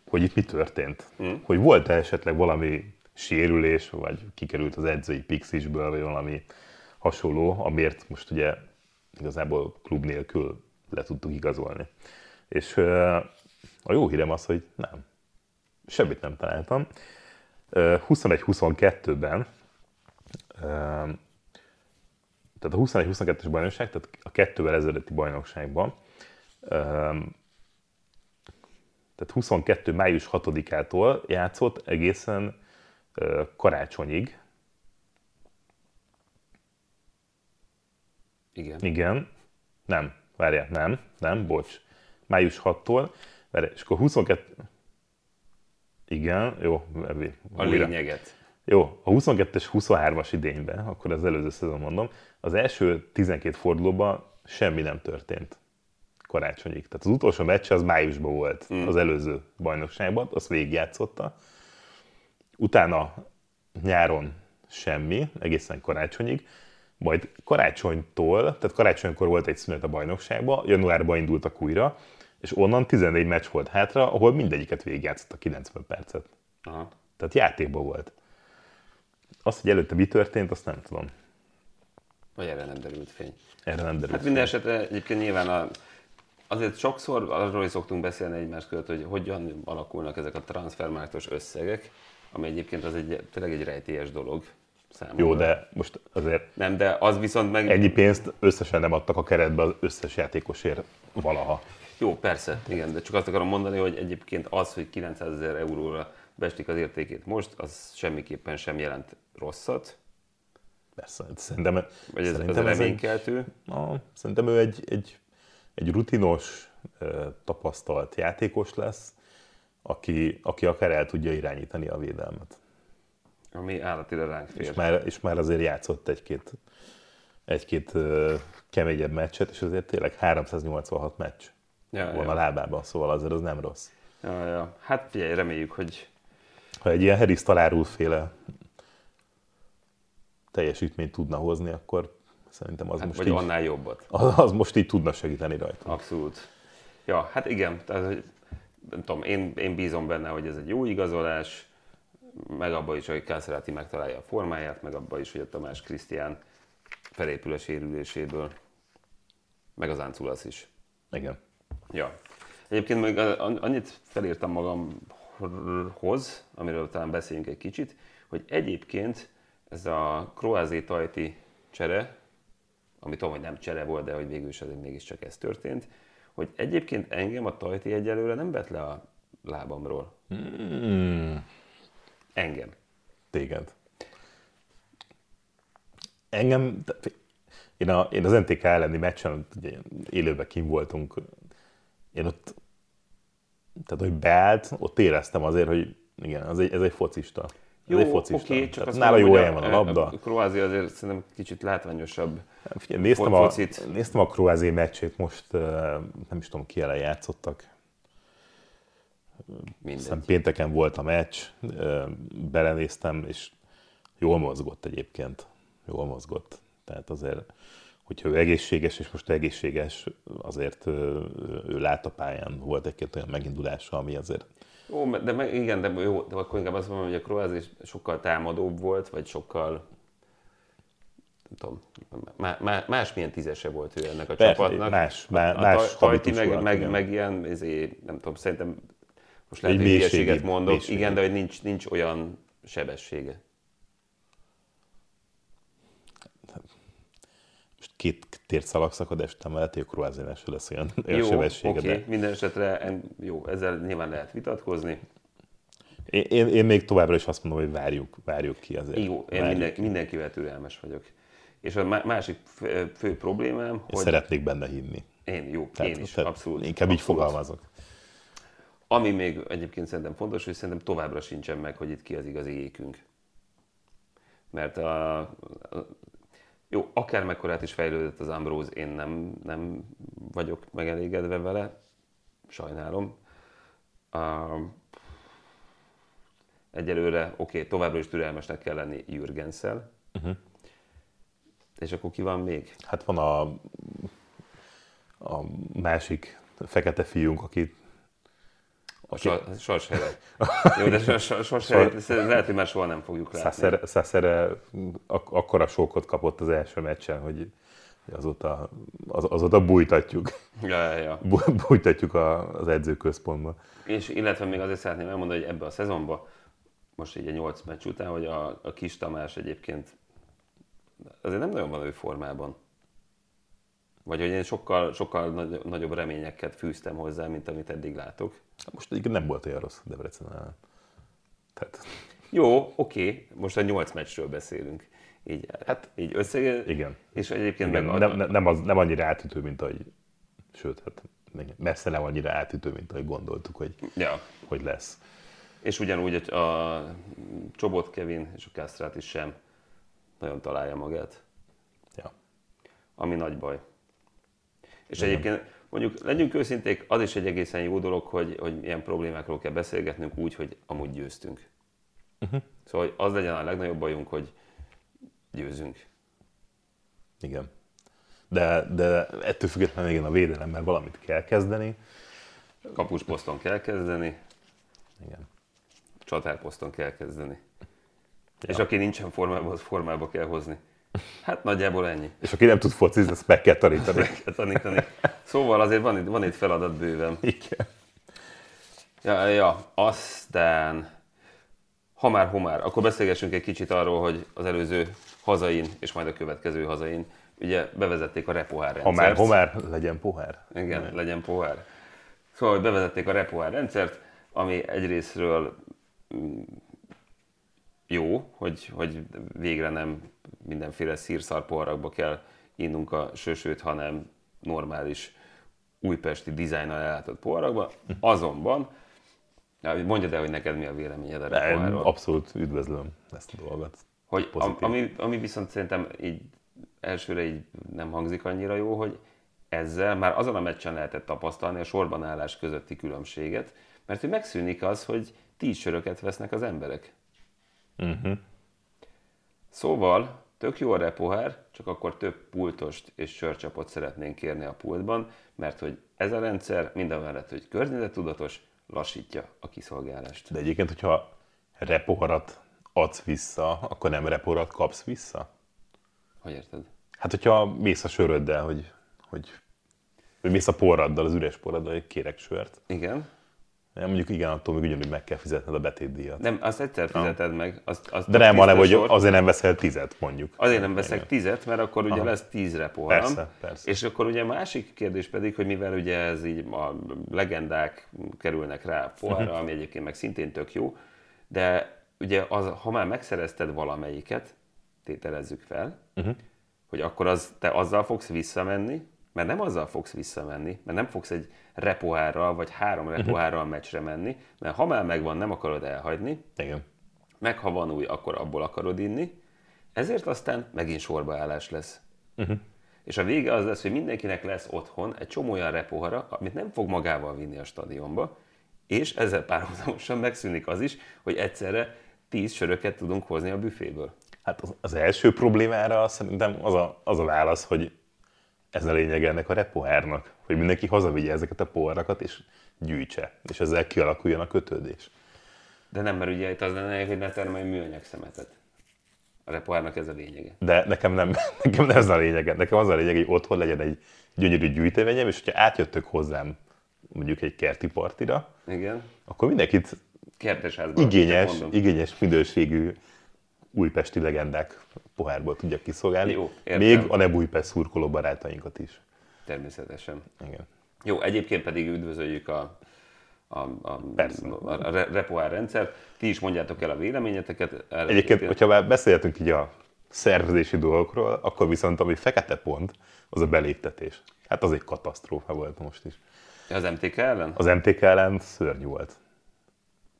hogy itt mi történt. Mm. Hogy volt-e esetleg valami sérülés, vagy kikerült az edzői pixisből, vagy valami hasonló, amiért most ugye igazából klub nélkül le tudtuk igazolni. És a jó hírem az, hogy nem. Semmit nem találtam. 21-22-ben, tehát a 21-22-es bajnokság, tehát a kettővel ezelőtti bajnokságban, tehát 22. május 6-ától játszott egészen karácsonyig,
Igen.
Igen. Nem. Várjál, nem, nem, bocs. Május 6-tól, várjál, és akkor 22... Igen, jó.
A újra. lényeget.
Jó, a 22-es, 23-as idényben, akkor az előző szezon mondom, az első 12 fordulóban semmi nem történt karácsonyig. Tehát az utolsó meccs az májusban volt mm. az előző bajnokságban, azt végigjátszotta. Utána nyáron semmi, egészen karácsonyig Majd karácsonytól, tehát karácsonykor volt egy szünet a bajnokságban, januárban indultak újra, és onnan 14 meccs volt hátra, ahol mindegyiket végigjátszott a 90 percet.
Aha.
Tehát játékban volt. Azt, hogy előtte mi történt, azt nem tudom.
Vagy erre nem derült fény.
Erre nem derült.
Hát minden esetre egyébként nyilván a, azért sokszor arról is szoktunk beszélni egymás között, hogy hogyan alakulnak ezek a transfermárktos összegek, ami egyébként az egy, tényleg egy rejtélyes dolog számomra.
Jó, de most azért
Nem, de az viszont meg...
ennyi pénzt összesen nem adtak a keretbe az összes játékosért valaha.
Jó, persze, igen, de csak azt akarom mondani, hogy egyébként az, hogy 900 ezer euróra bestik az értékét most, az semmiképpen sem jelent rosszat,
Persze, szerintem,
vagy ez,
szerintem ez
reménykeltő.
na, szerintem ő egy, egy, egy rutinos, tapasztalt játékos lesz, aki, aki akár el tudja irányítani a védelmet.
Ami állatira ránk fér.
És már, és már azért játszott egy-két, egy-két keményebb meccset, és azért tényleg 386 meccs
ja,
van a
ja.
lábában, szóval azért az nem rossz.
Ja, ja. Hát figyelj, reméljük, hogy
Ha egy ilyen Harris talárul féle teljesítményt tudna hozni, akkor szerintem az
hát,
most
vagy
így,
annál jobbat.
az, az most így tudna segíteni rajta.
Abszolút. Ja, hát igen, tehát, hogy nem tudom, én, én bízom benne, hogy ez egy jó igazolás, meg abban is, hogy Kászeráti megtalálja a formáját, meg abban is, hogy a Tamás Krisztián felépül a sérüléséből, meg az Ánculasz is.
Igen.
Ja. Egyébként még a- annyit felírtam magamhoz, amiről talán beszéljünk egy kicsit, hogy egyébként ez a Kroázé Tajti csere, ami tudom, hogy nem csere volt, de hogy végül is azért mégiscsak ez történt, hogy egyébként engem a Tajti egyelőre nem vett le a lábamról.
Hmm,
Engem.
téged. Engem, én, a, én az NTK elleni meccsen, ugye élőben kim voltunk, én ott, tehát hogy beállt, ott éreztem azért, hogy igen, az egy, ez egy focista. Ez egy focista.
oké, csak
Tehát nála jó helyen van a labda.
A Kroázi azért szerintem kicsit látványosabb.
Figyelj, néztem,
Fo-
a,
focit.
néztem a Kroázé meccsét, most nem is tudom ki ellen játszottak.
Mindegy.
Pénteken volt a meccs, belenéztem, és jól mozgott egyébként. Jól mozgott. Tehát azért, hogyha ő egészséges, és most egészséges, azért ö, ő lát a pályán. Volt egy-két olyan megindulása, ami azért
Jó, de meg, igen, de jó, de akkor inkább azt mondom, hogy a Kroázi sokkal támadóbb volt, vagy sokkal nem tudom, má, má, másmilyen tízese volt ő ennek a
Persze,
csapatnak.
más- má- más
a
habitus
meg, meg, meg, ilyen, ezé, nem tudom, szerintem most lehet,
Egy
hogy hülyeséget mondok,
mélységi.
igen, de hogy nincs, nincs olyan sebessége.
most két tért szalagszakadás után mellett, hogy a Kroázénál se lesz olyan, olyan
Jó,
sebessége.
oké,
de
minden esetre jó, ezzel nyilván lehet vitatkozni.
Én, én, én, még továbbra is azt mondom, hogy várjuk, várjuk ki azért.
Jó, én minden, mindenkivel türelmes vagyok. És a má- másik fő, problémám,
Én
hogy
szeretnék benne hinni.
én, jó,
Tehát-
én is,
tehát
abszolút.
Inkább így
abszolút.
fogalmazok.
Ami még egyébként szerintem fontos, hogy szerintem továbbra sincsen meg, hogy itt ki az igazi ékünk. Mert a, a jó, akár mekkorát is fejlődött az Ambrose, én nem, nem vagyok megelégedve vele, sajnálom. A, egyelőre, oké, továbbra is türelmesnek kell lenni Jürgenszel. Uh-huh. És akkor ki van még?
Hát van a, a másik fekete fiunk, aki
A okay. Sorshely. [LAUGHS] Jó, de Sors- Sors- Sorshely, lehet, hogy már soha nem fogjuk látni.
Szászere, Szászere ak- akkora sókot kapott az első meccsen, hogy azóta, az, azóta bújtatjuk,
Ja, ja, ja.
Bú- bújtatjuk a, az edzőközpontba.
És illetve még azért szeretném elmondani, hogy ebbe a szezonban, most így a nyolc meccs után, hogy a, a kis Tamás egyébként azért nem nagyon van ő formában. Vagy hogy én sokkal, sokkal nagy, nagyobb reményeket fűztem hozzá, mint amit eddig látok.
Most egyébként nem volt olyan rossz Debrecen. Tehát,
Jó, oké, most a nyolc meccsről beszélünk. Így, hát így összege...
igen.
És egyébként
igen
meg
nem, nem, az, nem annyira átütő, mint ahogy, sőt, hát messze nem annyira átütő, mint ahogy gondoltuk, hogy,
Ja.
hogy lesz.
És ugyanúgy a, a Csobot Kevin és a Kastrát is sem nagyon találja magát.
Ja.
ami nagy baj. És egyébként mondjuk legyünk őszinték, az is egy egészen jó dolog, hogy, hogy ilyen problémákról kell beszélgetnünk úgy, hogy amúgy győztünk. Uh-huh. Szóval hogy az legyen a legnagyobb bajunk, hogy győzünk.
Igen. De, de ettől függetlenül igen, a védelemmel valamit kell kezdeni.
Kapusposzton kell kezdeni,
Igen.
csatárposzton kell kezdeni. És aki nincsen formában, az formába kell hozni. Hát nagyjából ennyi.
És aki nem tud focizni, azt meg kell tanítani.
Meg kell tanítani. Szóval azért van itt, van itt feladat bőven.
Igen.
Ja, ja, aztán, ha már, ha már, akkor beszélgessünk egy kicsit arról, hogy az előző hazain, és majd a következő hazain, ugye bevezették a repohár rendszert.
már, ha már legyen pohár.
Igen, legyen pohár. Szóval, hogy bevezették a repohár rendszert, ami egyrésztről jó, hogy, hogy végre nem mindenféle szírszar poharakba kell innunk a sösőt, hanem normális újpesti dizájnnal ellátott poharakba. Azonban, ja, mondjad el, hogy neked mi a véleményed a
én
repohárról.
abszolút üdvözlöm ezt a dolgot.
Hogy
Pozitív.
ami, ami viszont szerintem így elsőre így nem hangzik annyira jó, hogy ezzel már azon a meccsen lehetett tapasztalni a sorban állás közötti különbséget, mert hogy megszűnik az, hogy tíz söröket vesznek az emberek.
Uh-huh.
Szóval tök jó a repohár, csak akkor több pultost és sörcsapot szeretnénk kérni a pultban, mert hogy ez a rendszer minden mellett, hogy környezettudatos, lassítja a kiszolgálást.
De egyébként, hogyha repoharat adsz vissza, akkor nem repoharat kapsz vissza?
Hogy érted?
Hát, hogyha mész a söröddel, hogy, hogy, hogy mész a porraddal, az üres porraddal, hogy kérek sört.
Igen.
Nem, mondjuk igen, attól még ugyanúgy meg kell fizetned a betétdíjat.
Nem, azt egyszer fizeted meg. Azt, azt
De nem, hanem, hogy azért nem veszel tizet, mondjuk.
Azért nem veszek tizet, mert akkor ugye
Aha.
lesz tízre poharam.
Persze, persze.
És akkor ugye másik kérdés pedig, hogy mivel ugye ez így a legendák kerülnek rá pohára, ami egyébként meg szintén tök jó, de ugye az, ha már megszerezted valamelyiket, tételezzük fel,
Mhm.
hogy akkor az, te azzal fogsz visszamenni, mert nem azzal fogsz visszamenni, mert nem fogsz egy repohárral vagy három
Mhm.
repohárral meccsre menni, mert ha már megvan, nem akarod elhagyni,
Igen.
meg ha van új, akkor abból akarod inni, ezért aztán megint sorbaállás lesz.
Uh-huh.
És a vége az lesz, hogy mindenkinek lesz otthon egy csomó olyan repohara, amit nem fog magával vinni a stadionba, és ezzel párhuzamosan megszűnik az is, hogy egyszerre tíz söröket tudunk hozni a büféből.
Hát az, az első problémára szerintem az a, az a válasz, hogy ez a lényeg ennek a repohárnak, hogy mindenki hazavigye ezeket a poharakat és gyűjtse, és ezzel kialakuljon a kötődés.
De nem, mert ugye itt az lenne, hogy ne termelj műanyag szemetet. A repohárnak ez a lényege.
De nekem nem, [LAUGHS] nekem nem ez a lényeg. Nekem az a lényeg, hogy otthon legyen egy gyönyörű gyűjteményem, és hogyha átjöttök hozzám mondjuk egy kerti partira,
Igen.
akkor mindenkit
Kertesházban.
igényes, igényes minőségű újpesti legendák pohárból tudjak kiszolgálni.
Jó, értem.
még a nem újpest szurkoló barátainkat is.
Természetesen.
Igen.
Jó, egyébként pedig üdvözöljük a, a, a,
Persze.
a, a re- repohár rendszert. Ti is mondjátok el a véleményeteket. Erre
Egyébként, hogyha már beszéltünk így a szervezési dolgokról, akkor viszont ami fekete pont, az a beléptetés. Hát az egy katasztrófa volt most is.
Az MTK ellen?
Az MTK ellen szörnyű volt.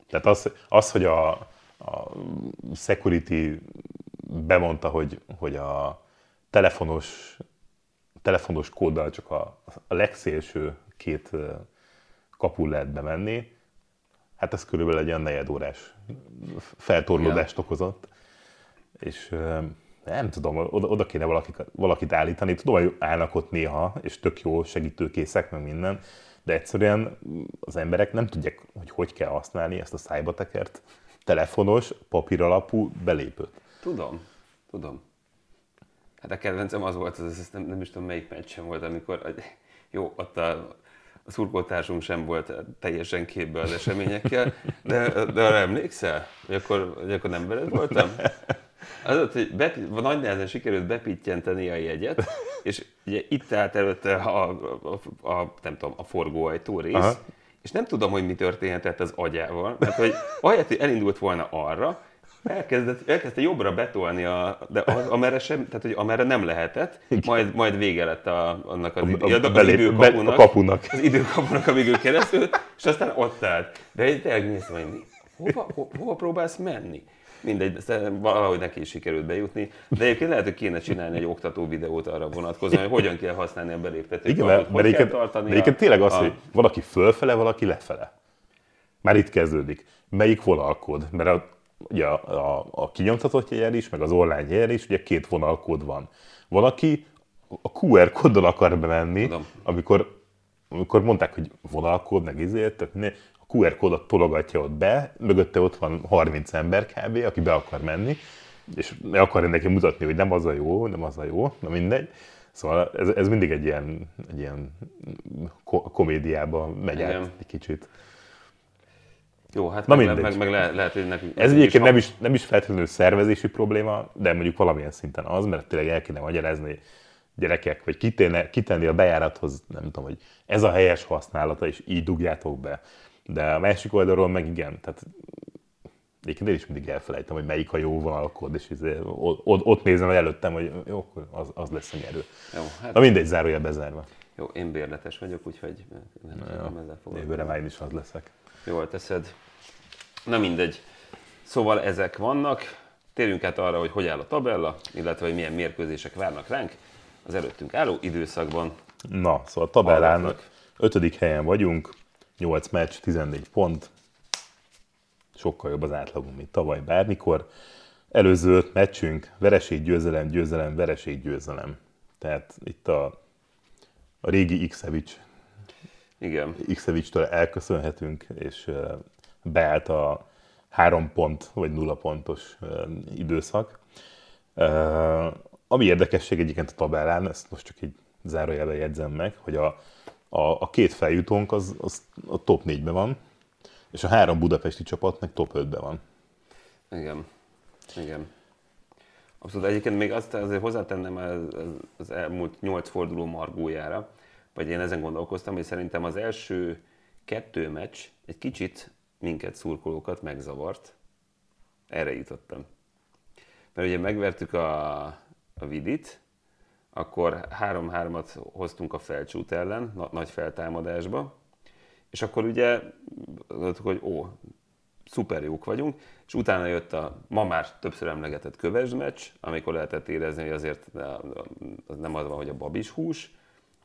Tehát az, az hogy a, a security bemondta, hogy, hogy a telefonos, telefonos kóddal csak a, a legszélső két ö, kapun lehet bemenni, hát ez körülbelül egy olyan negyed órás feltorlódást okozott. És nem tudom, oda, oda kéne valakit, valakit állítani. Tudom, hogy állnak ott néha, és tök jó segítőkészek, meg minden, de egyszerűen az emberek nem tudják, hogy hogy kell használni ezt a szájbatekert telefonos, papíralapú belépőt.
Tudom, tudom. Hát a kedvencem az volt, az, az nem, nem is tudom melyik meccsen volt, amikor jó, ott a, a szurkoltársunk sem volt teljesen képbe az eseményekkel, de, de arra emlékszel? Hogy akkor, hogy akkor nem veled voltam? Az ott, hogy bepi, nagy nehezen sikerült bepittyenteni a jegyet, és ugye itt állt előtte a, a, a, a nem tudom, a forgóajtó rész,
Aha.
És nem tudom, hogy mi történhetett az agyával, mert hogy ahelyett, hogy elindult volna arra, elkezdett, elkezdte jobbra betolni, a, de az, amerre, sem, tehát, hogy amerre nem lehetett, majd, majd vége lett a, annak az, idő,
a
az
belép-
időkapunak,
be- a kapunak.
az időkapunak, amíg ő keresztül, és aztán ott állt. De egy tényleg néztem, hogy mi, hova, ho, hova próbálsz menni? Mindegy, valahogy neki is sikerült bejutni. De egyébként lehet, hogy kéne csinálni egy oktató videót arra vonatkozóan, hogy hogyan kell használni a beléptető
Igen, mert,
hogy
mert
tartani
mert egyébként tényleg az,
a,
hogy valaki fölfele, valaki lefele. Már itt kezdődik. Melyik vonalkód? Mert a, ugye a, a, a kinyomtatott jegyen is, meg az online jegyen is, ugye két vonalkód van. Valaki a QR kóddal akar bemenni,
Tudom.
amikor, amikor mondták, hogy vonalkód, meg izért, tehát a QR kódot tologatja ott be, mögötte ott van 30 ember kb., aki be akar menni, és meg akarja neki mutatni, hogy nem az a jó, nem az a jó, na mindegy. Szóval ez, ez mindig egy ilyen, egy ilyen ko- komédiába megy át egy kicsit.
Jó, hát
Na
meg,
mindegy.
meg, meg le, lehet, hogy nekünk...
Ez egyébként nem is, nem is feltétlenül szervezési probléma, de mondjuk valamilyen szinten az, mert tényleg el kéne magyarázni gyerekek, vagy kitenni, kitenni a bejárathoz, nem tudom, hogy ez a helyes használata, és így dugjátok be. De a másik oldalról meg igen, tehát egyébként én is mindig elfelejtem, hogy melyik a jó vonalkód, és izé, ott, ott, nézem el előttem, hogy jó, akkor az, az lesz a nyerő.
Jó, hát
Na mindegy, zárójel bezárva.
jó, én bérletes vagyok, úgyhogy nem, nem ezzel
Jövőre
foglalkozom.
már én is az leszek.
Jól teszed. Na mindegy. Szóval ezek vannak. Térjünk át arra, hogy hogy áll a tabella, illetve hogy milyen mérkőzések várnak ránk az előttünk álló időszakban.
Na, szóval a tabellán ötödik helyen vagyunk, 8 meccs, 14 pont. Sokkal jobb az átlagunk, mint tavaly bármikor. Előző öt meccsünk, vereség, győzelem, győzelem, vereség, győzelem. Tehát itt a, a régi Xevics,
Igen.
Xevics-től elköszönhetünk, és beállt a három pont vagy nulla pontos időszak. Ami érdekesség egyébként a tabellán, ezt most csak így zárójelben jegyzem meg, hogy a, a, a két feljutónk az, az a top 4-ben van, és a három budapesti csapat meg top 5-ben van.
Igen. Igen. Abszolút egyébként még azt azért hozzátennem az- az- az elmúlt nyolc forduló margójára, vagy én ezen gondolkoztam, hogy szerintem az első kettő meccs egy kicsit minket szurkolókat megzavart. Erre jutottam. Mert ugye megvertük a, a Vidit, akkor 3-3-at hoztunk a felcsút ellen, na, nagy feltámadásba, és akkor ugye gondoltuk, hogy ó, szuper jók vagyunk, és utána jött a ma már többször emlegetett kövesd meccs, amikor lehetett érezni, hogy azért az nem az van, hogy a babis hús,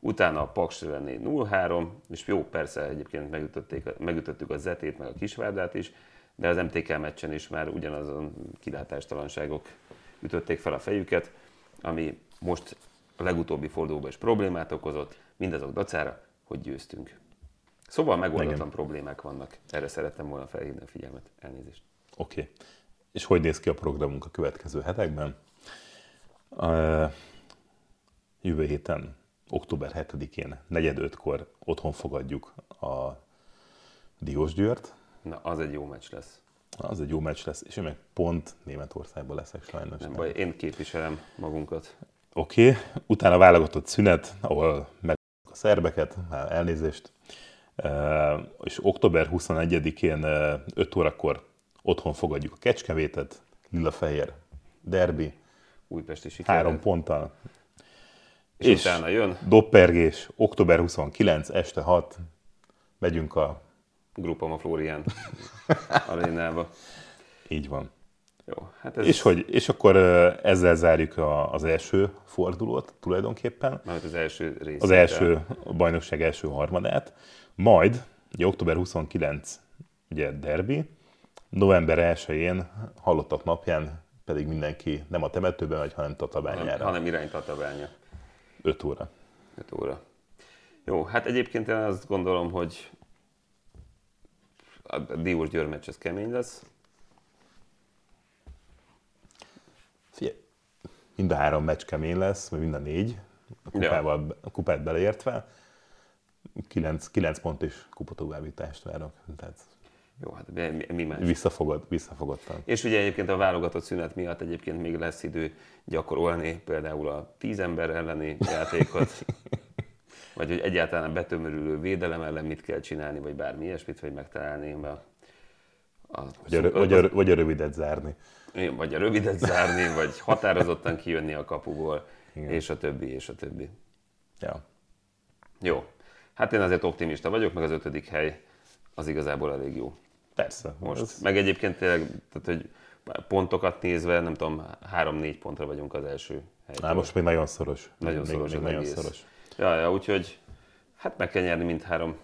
utána a Paks elleni 0-3, és jó, persze egyébként megütötték, megütöttük a Zetét, meg a Kisvárdát is, de az MTK meccsen is már ugyanazon kilátástalanságok ütötték fel a fejüket, ami most a legutóbbi fordulóban is problémát okozott, mindazok dacára, hogy győztünk. Szóval megoldatlan
Igen.
problémák vannak. Erre szerettem volna felhívni a figyelmet. Elnézést.
Oké. Okay. És hogy néz ki a programunk a következő hetekben? Uh, jövő héten, október 7-én, 4-5-kor otthon fogadjuk a Diós Győrt.
Na, az egy jó meccs lesz.
Az egy jó meccs lesz, és én meg pont Németországban leszek sajnos.
Nem baj, én képviselem magunkat.
Oké, okay. utána válogatott szünet, ahol meg a szerbeket, már elnézést. És október 21-én uh, 5 órakor otthon fogadjuk a Kecskevétet, Lilafehér derbi,
Újpesti siker.
három ponttal.
és,
és-
utána jön
Doppergés, október 29, este 6, megyünk a...
Grupama Florian [LAUGHS] arénába.
Így van.
Jó, hát ez
És, hogy, és akkor ezzel zárjuk a, az első fordulót tulajdonképpen.
Majd az első rész.
az első a bajnokság első harmadát, majd ugye, október 29 ugye derbi, november 1-én hallottak napján pedig mindenki nem a temetőben megy, hanem
hanem,
tatabányára.
hanem irányt a tabánya.
5 óra.
5 óra. Jó, hát egyébként én azt gondolom, hogy a Diós Győr meccs ez kemény lesz.
Figyelj, mind a három meccs kemény lesz, vagy mind a négy, a, kupával, a kupát beleértve. 9, 9 pont és kupatovábbítást várok. Tehát
Jó, hát mi, mi- mi más?
visszafogod, visszafogodtan.
És ugye egyébként a válogatott szünet miatt egyébként még lesz idő gyakorolni például a tíz ember elleni játékot, [LAUGHS] vagy hogy egyáltalán betömörülő védelem ellen mit kell csinálni, vagy bármi ilyesmit, vagy megtalálni a, a,
Vagy a, vagy, a, vagy a rövidet zárni.
vagy a rövidet zárni, vagy határozottan kijönni a kapuból,
Igen.
és a többi, és a többi.
Ja.
Jó. Hát én azért optimista vagyok, meg az ötödik hely az igazából elég jó.
Persze.
most.
Ez-
Meg egyébként tényleg, tehát, hogy pontokat nézve, nem tudom, három-négy pontra vagyunk az első helytől.
Már most még nagyon szoros.
Nagyon
még,
szoros
még
az
nagyon
egész.
szoros.
Ja, ja, úgyhogy hát meg kell nyerni mindhárom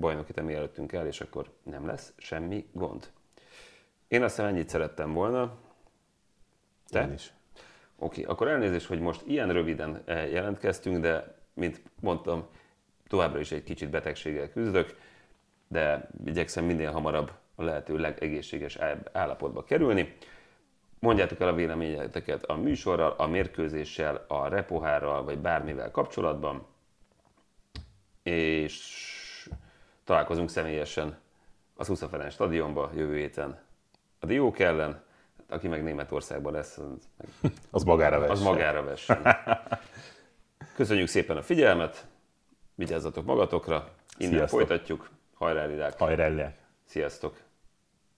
bajnokit, ami előttünk el, és akkor nem lesz semmi gond. Én azt hiszem ennyit szerettem volna. Te?
Én is.
Oké, okay, akkor elnézést, hogy most ilyen röviden eh, jelentkeztünk, de mint mondtam, továbbra is egy kicsit betegséggel küzdök, de igyekszem minél hamarabb a lehető legegészséges állapotba kerülni. Mondjátok el a véleményeteket a műsorral, a mérkőzéssel, a repohárral, vagy bármivel kapcsolatban, és találkozunk személyesen az Huszafelen stadionba jövő héten a Diók ellen, aki meg Németországban lesz, az, meg, [LAUGHS]
az magára vessen.
Az magára vessen. [LAUGHS] Köszönjük szépen a figyelmet, vigyázzatok magatokra, innen Sziasztok. folytatjuk. Hajrá, Lilák!
Hajrá, Lilák!
Sziasztok!